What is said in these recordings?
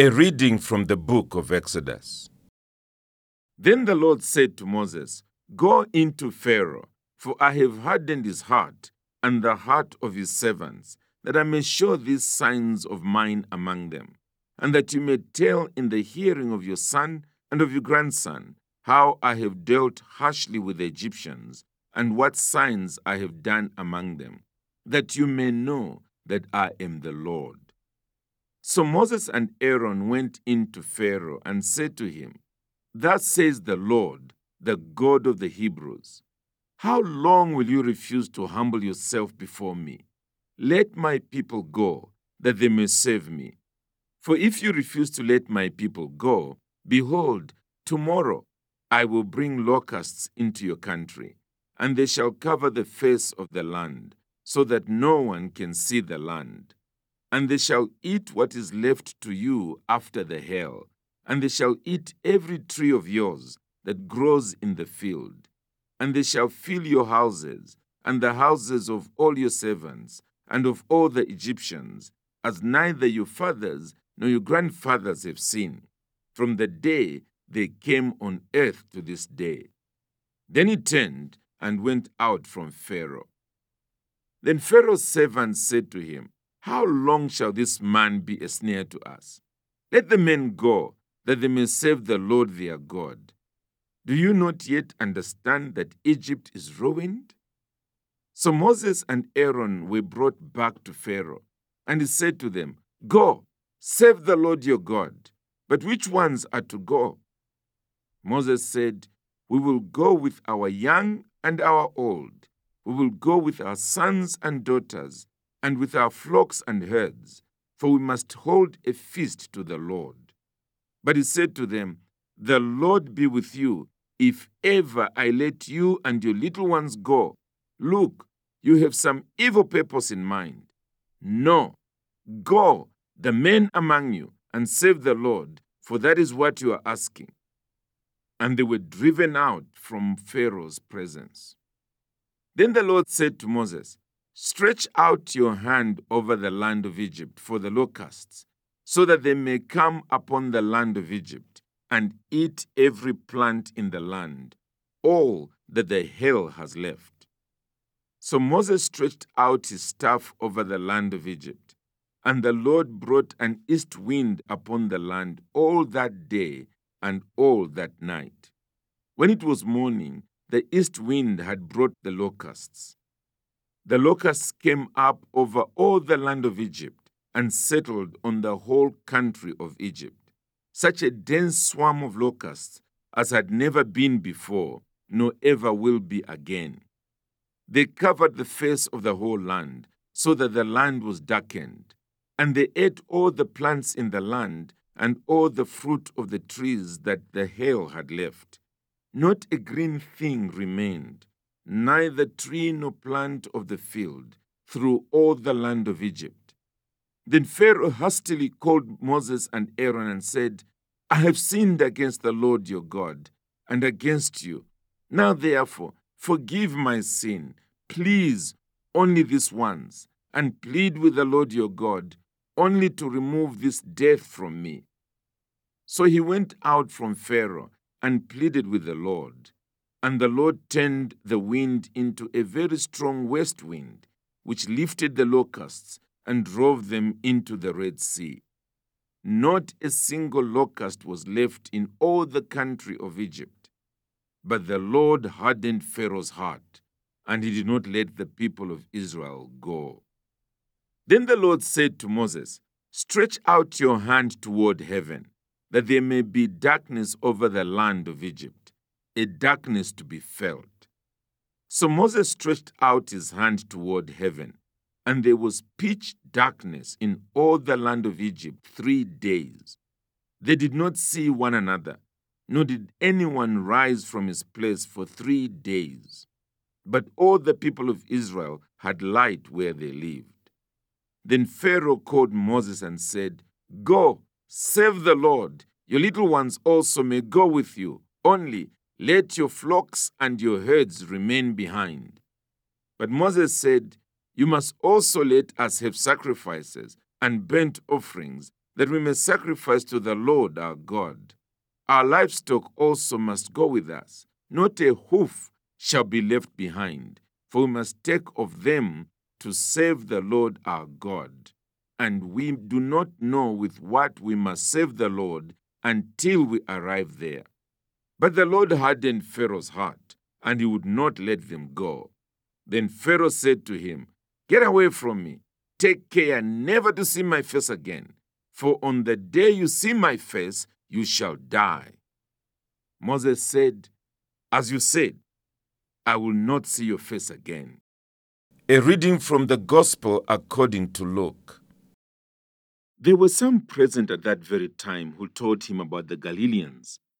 A reading from the book of Exodus. Then the Lord said to Moses, Go into Pharaoh, for I have hardened his heart and the heart of his servants, that I may show these signs of mine among them, and that you may tell in the hearing of your son and of your grandson how I have dealt harshly with the Egyptians, and what signs I have done among them, that you may know that I am the Lord. So Moses and Aaron went in to Pharaoh and said to him, Thus says the Lord, the God of the Hebrews How long will you refuse to humble yourself before me? Let my people go, that they may serve me. For if you refuse to let my people go, behold, tomorrow I will bring locusts into your country, and they shall cover the face of the land, so that no one can see the land. And they shall eat what is left to you after the hail, and they shall eat every tree of yours that grows in the field. And they shall fill your houses, and the houses of all your servants, and of all the Egyptians, as neither your fathers nor your grandfathers have seen, from the day they came on earth to this day. Then he turned and went out from Pharaoh. Then Pharaoh's servants said to him, How long shall this man be a snare to us? Let the men go, that they may serve the Lord their God. Do you not yet understand that Egypt is ruined? So Moses and Aaron were brought back to Pharaoh, and he said to them, Go, serve the Lord your God. But which ones are to go? Moses said, We will go with our young and our old. We will go with our sons and daughters, and with our flocks and herds, for we must hold a feast to the Lord. But he said to them, The Lord be with you, if ever I let you and your little ones go. Look, you have some evil purpose in mind. No, go, the men among you, and save the Lord, for that is what you are asking. And they were driven out from Pharaoh's presence. Then the Lord said to Moses, Stretch out your hand over the land of Egypt for the locusts, so that they may come upon the land of Egypt and eat every plant in the land, all that the hail has left. So Moses stretched out his staff over the land of Egypt, and the Lord brought an east wind upon the land all that day and all that night. When it was morning, the east wind had brought the locusts. The locusts came up over all the land of Egypt and settled on the whole country of Egypt. Such a dense swarm of locusts as had never been before, nor ever will be again. They covered the face of the whole land, so that the land was darkened. And they ate all the plants in the land and all the fruit of the trees that the hail had left. Not a green thing remained, neither tree nor plant of the field, through all the land of Egypt. Then Pharaoh hastily called Moses and Aaron and said, I have sinned against the Lord your God and against you. Now, therefore, forgive my sin, please, only this once, and plead with the Lord your God, only to remove this death from me. So he went out from Pharaoh and pleaded with the Lord. And the Lord turned the wind into a very strong west wind, which lifted the locusts and drove them into the Red Sea. Not a single locust was left in all the country of Egypt. But the Lord hardened Pharaoh's heart, and he did not let the people of Israel go. Then the Lord said to Moses, Stretch out your hand toward heaven, that there may be darkness over the land of Egypt, a darkness to be felt. So Moses stretched out his hand toward heaven, and there was pitch darkness in all the land of Egypt three days. They did not see one another, nor did anyone rise from his place for three days. But all the people of Israel had light where they lived. Then Pharaoh called Moses and said, Go, serve the Lord. Your little ones also may go with you. Only let your flocks and your herds remain behind. But Moses said, You must also let us have sacrifices and burnt offerings, that we may sacrifice to the Lord our God. Our livestock also must go with us. Not a hoof shall be left behind, for we must take of them to save the Lord our God. And we do not know with what we must save the Lord until we arrive there. But the Lord hardened Pharaoh's heart, and he would not let them go. Then Pharaoh said to him, Get away from me. Take care never to see my face again, for on the day you see my face, you shall die. Moses said, As you said, I will not see your face again. A reading from the Gospel according to Luke. There were some present at that very time who told him about the Galileans,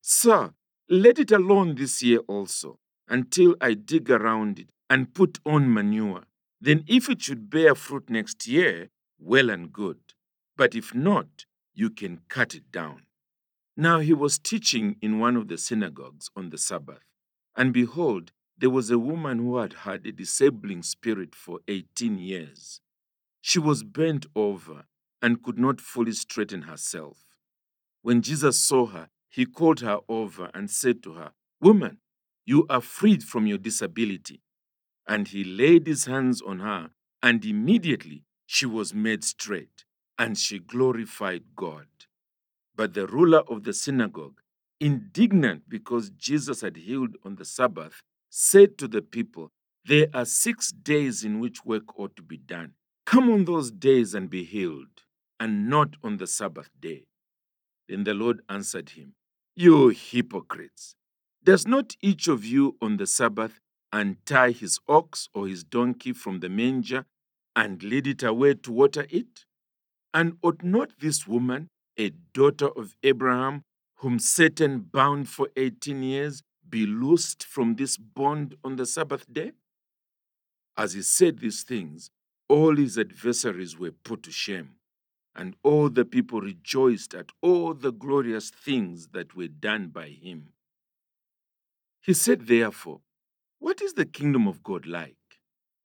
Sir, let it alone this year also, until I dig around it and put on manure. Then if it should bear fruit next year, well and good. But if not, you can cut it down. Now he was teaching in one of the synagogues on the Sabbath, and behold, there was a woman who had had a disabling spirit for 18 years. She was bent over and could not fully straighten herself. When Jesus saw her, he called her over and said to her, Woman, you are freed from your disability. And he laid his hands on her, and immediately she was made straight, and she glorified God. But the ruler of the synagogue, indignant because Jesus had healed on the Sabbath, said to the people, There are six days in which work ought to be done. Come on those days and be healed, and not on the Sabbath day. Then the Lord answered him, You hypocrites! Does not each of you on the Sabbath untie his ox or his donkey from the manger and lead it away to water it? And ought not this woman, a daughter of Abraham, whom Satan bound for 18 years, be loosed from this bond on the Sabbath day? As he said these things, all his adversaries were put to shame, and all the people rejoiced at all the glorious things that were done by him. He said, therefore, What is the kingdom of God like?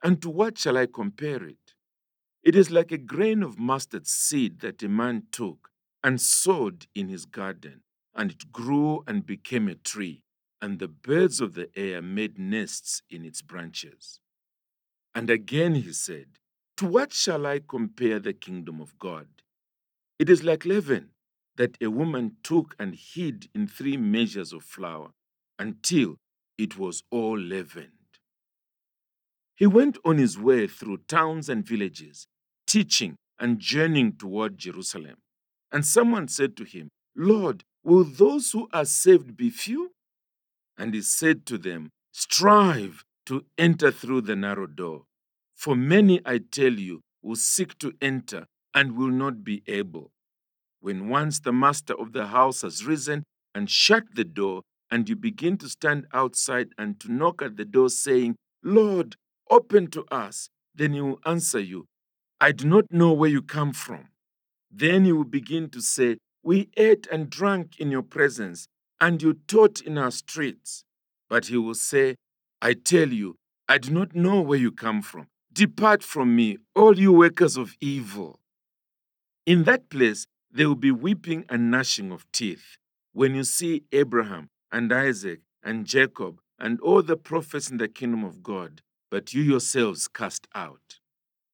And to what shall I compare it? It is like a grain of mustard seed that a man took and sowed in his garden, and it grew and became a tree, and the birds of the air made nests in its branches. And again he said, To what shall I compare the kingdom of God? It is like leaven that a woman took and hid in three measures of flour until it was all leavened. He went on his way through towns and villages, teaching and journeying toward Jerusalem. And someone said to him, Lord, will those who are saved be few? And he said to them, Strive to enter through the narrow door. For many, I tell you, will seek to enter and will not be able. When once the master of the house has risen and shut the door, and you begin to stand outside and to knock at the door, saying, Lord, open to us, then he will answer you, I do not know where you come from. Then you will begin to say, We ate and drank in your presence, and you taught in our streets. But he will say, I tell you, I do not know where you come from. Depart from me, all you workers of evil. In that place, there will be weeping and gnashing of teeth when you see Abraham and Isaac and Jacob and all the prophets in the kingdom of God, but you yourselves cast out.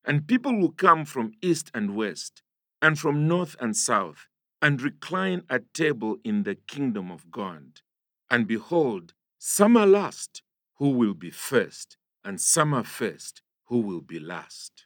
And people will come from east and west, and from north and south, and recline at table in the kingdom of God. And behold, some are last who will be first, and some are first who will be last.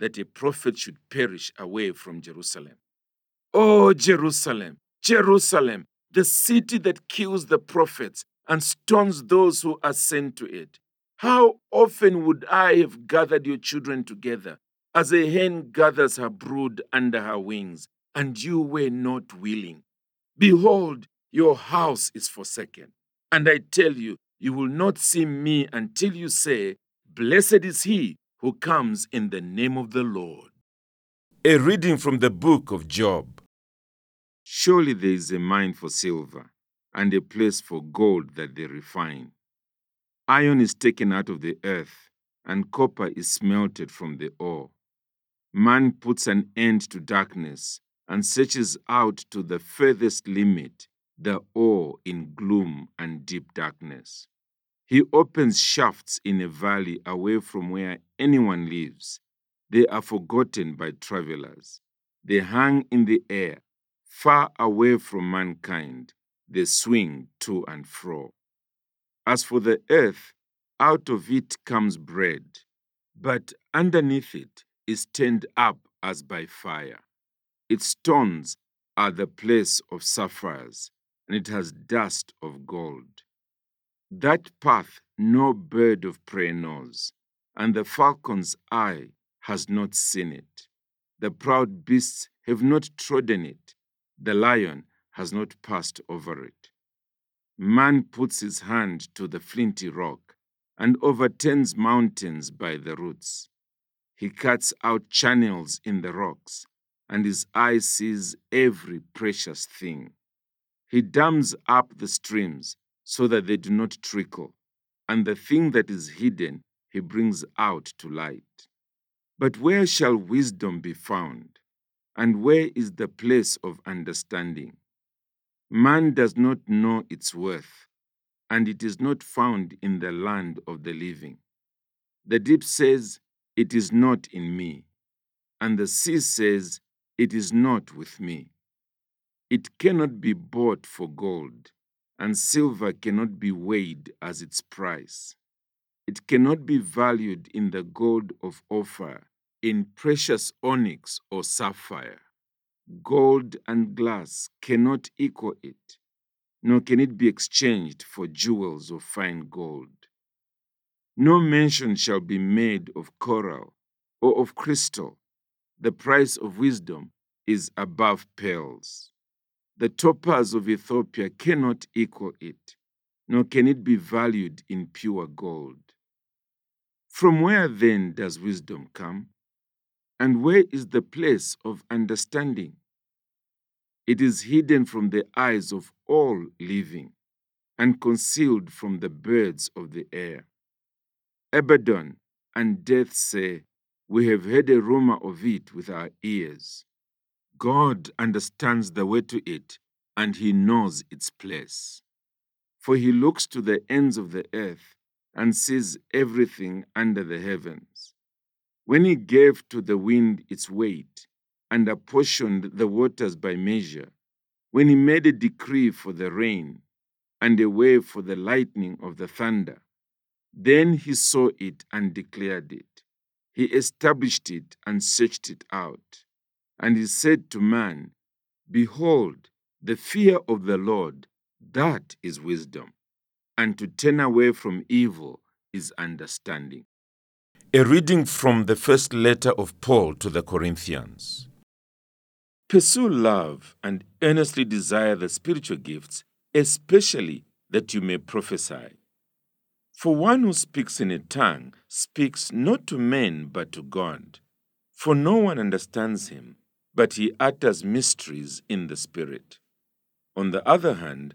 that a prophet should perish away from Jerusalem. Oh, Jerusalem, Jerusalem, the city that kills the prophets and stones those who are sent to it. How often would I have gathered your children together, as a hen gathers her brood under her wings, and you were not willing? Behold, your house is forsaken. And I tell you, you will not see me until you say, Blessed is he who comes in the name of the Lord. A reading from the book of Job. Surely there is a mine for silver, and a place for gold that they refine. Iron is taken out of the earth, and copper is smelted from the ore. Man puts an end to darkness and searches out to the furthest limit the ore in gloom and deep darkness. He opens shafts in a valley away from where anyone lives. They are forgotten by travelers. They hang in the air, far away from mankind. They swing to and fro. As for the earth, out of it comes bread, but underneath it is turned up as by fire. Its stones are the place of sapphires, and it has dust of gold. That path no bird of prey knows, and the falcon's eye has not seen it. The proud beasts have not trodden it, the lion has not passed over it. Man puts his hand to the flinty rock and overturns mountains by the roots. He cuts out channels in the rocks, and his eye sees every precious thing. He dams up the streams so that they do not trickle, and the thing that is hidden he brings out to light. But where shall wisdom be found? And where is the place of understanding? Man does not know its worth, and it is not found in the land of the living. The deep says, It is not in me, and the sea says, It is not with me. It cannot be bought for gold, and silver cannot be weighed as its price. It cannot be valued in the gold of Ophir, in precious onyx or sapphire. Gold and glass cannot equal it, nor can it be exchanged for jewels of fine gold. No mention shall be made of coral or of crystal. The price of wisdom is above pearls. The topaz of Ethiopia cannot equal it, nor can it be valued in pure gold. From where then does wisdom come? And where is the place of understanding? It is hidden from the eyes of all living and concealed from the birds of the air. Abaddon and death say, We have heard a rumor of it with our ears. God understands the way to it, and he knows its place. For he looks to the ends of the earth and sees everything under the heavens. When he gave to the wind its weight, and apportioned the waters by measure, when he made a decree for the rain, and a way for the lightning of the thunder, then he saw it and declared it. He established it and searched it out. And he said to man, Behold, the fear of the Lord, that is wisdom, and to turn away from evil is understanding. A reading from the first letter of Paul to the Corinthians. Pursue love and earnestly desire the spiritual gifts, especially that you may prophesy. For one who speaks in a tongue speaks not to men but to God. For no one understands him, but he utters mysteries in the Spirit. On the other hand,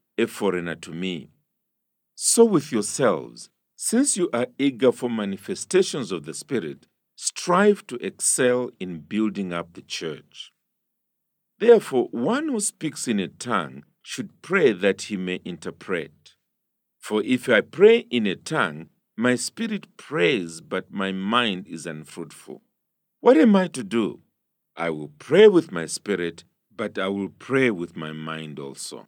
a foreigner to me. So with yourselves, since you are eager for manifestations of the Spirit, strive to excel in building up the church. Therefore, one who speaks in a tongue should pray that he may interpret. For if I pray in a tongue, my spirit prays, but my mind is unfruitful. What am I to do? I will pray with my spirit, but I will pray with my mind also.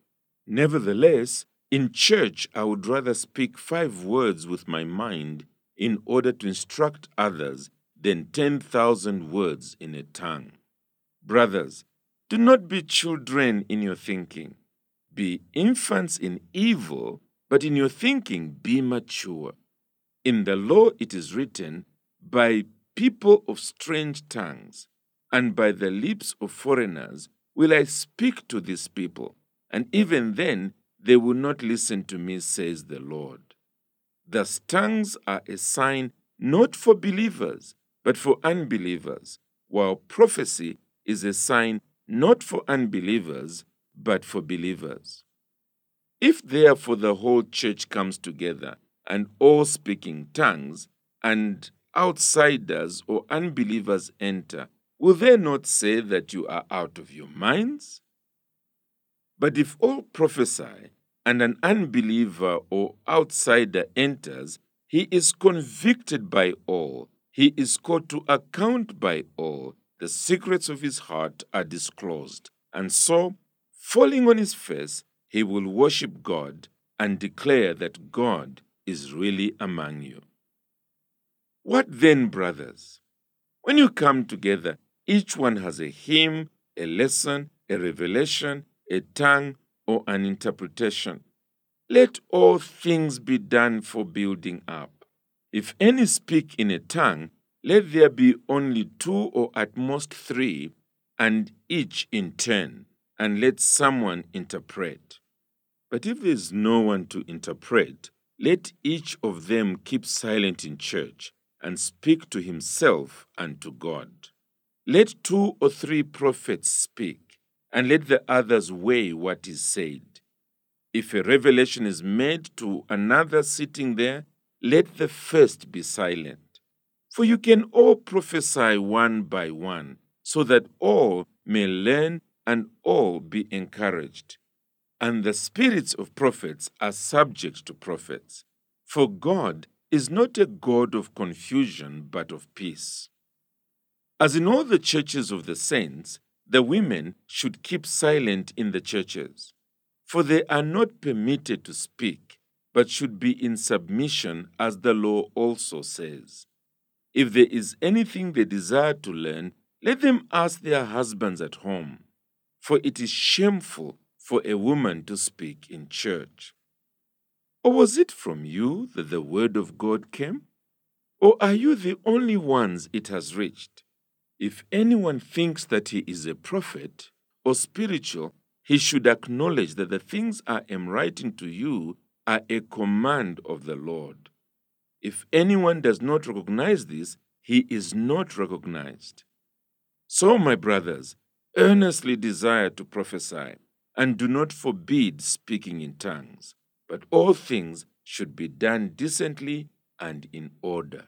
Nevertheless, in church, I would rather speak five words with my mind in order to instruct others than 10,000 words in a tongue. Brothers, do not be children in your thinking. Be infants in evil, but in your thinking be mature. In the law it is written, By people of strange tongues, and by the lips of foreigners will I speak to these people, and even then they will not listen to me, says the Lord. Thus, tongues are a sign not for believers, but for unbelievers, while prophecy is a sign not for unbelievers, but for believers. If therefore the whole church comes together and all speaking tongues, and outsiders or unbelievers enter, will they not say that you are out of your minds? But if all prophesy, and an unbeliever or outsider enters, he is convicted by all, he is called to account by all, the secrets of his heart are disclosed. And so, falling on his face, he will worship God and declare that God is really among you. What then, brothers? When you come together, each one has a hymn, a lesson, a revelation, a tongue, or an interpretation. Let all things be done for building up. If any speak in a tongue, let there be only two or at most three, and each in turn, and let someone interpret. But if there is no one to interpret, let each of them keep silent in church and speak to himself and to God. Let two or three prophets speak, and let the others weigh what is said. If a revelation is made to another sitting there, let the first be silent. For you can all prophesy one by one, so that all may learn and all be encouraged. And the spirits of prophets are subject to prophets. For God is not a God of confusion, but of peace. As in all the churches of the saints, the women should keep silent in the churches, for they are not permitted to speak, but should be in submission, as the law also says. If there is anything they desire to learn, let them ask their husbands at home, for it is shameful for a woman to speak in church. Or was it from you that the word of God came? Or are you the only ones it has reached? If anyone thinks that he is a prophet or spiritual, he should acknowledge that the things I am writing to you are a command of the Lord. If anyone does not recognize this, he is not recognized. So, my brothers, earnestly desire to prophesy, and do not forbid speaking in tongues, but all things should be done decently and in order.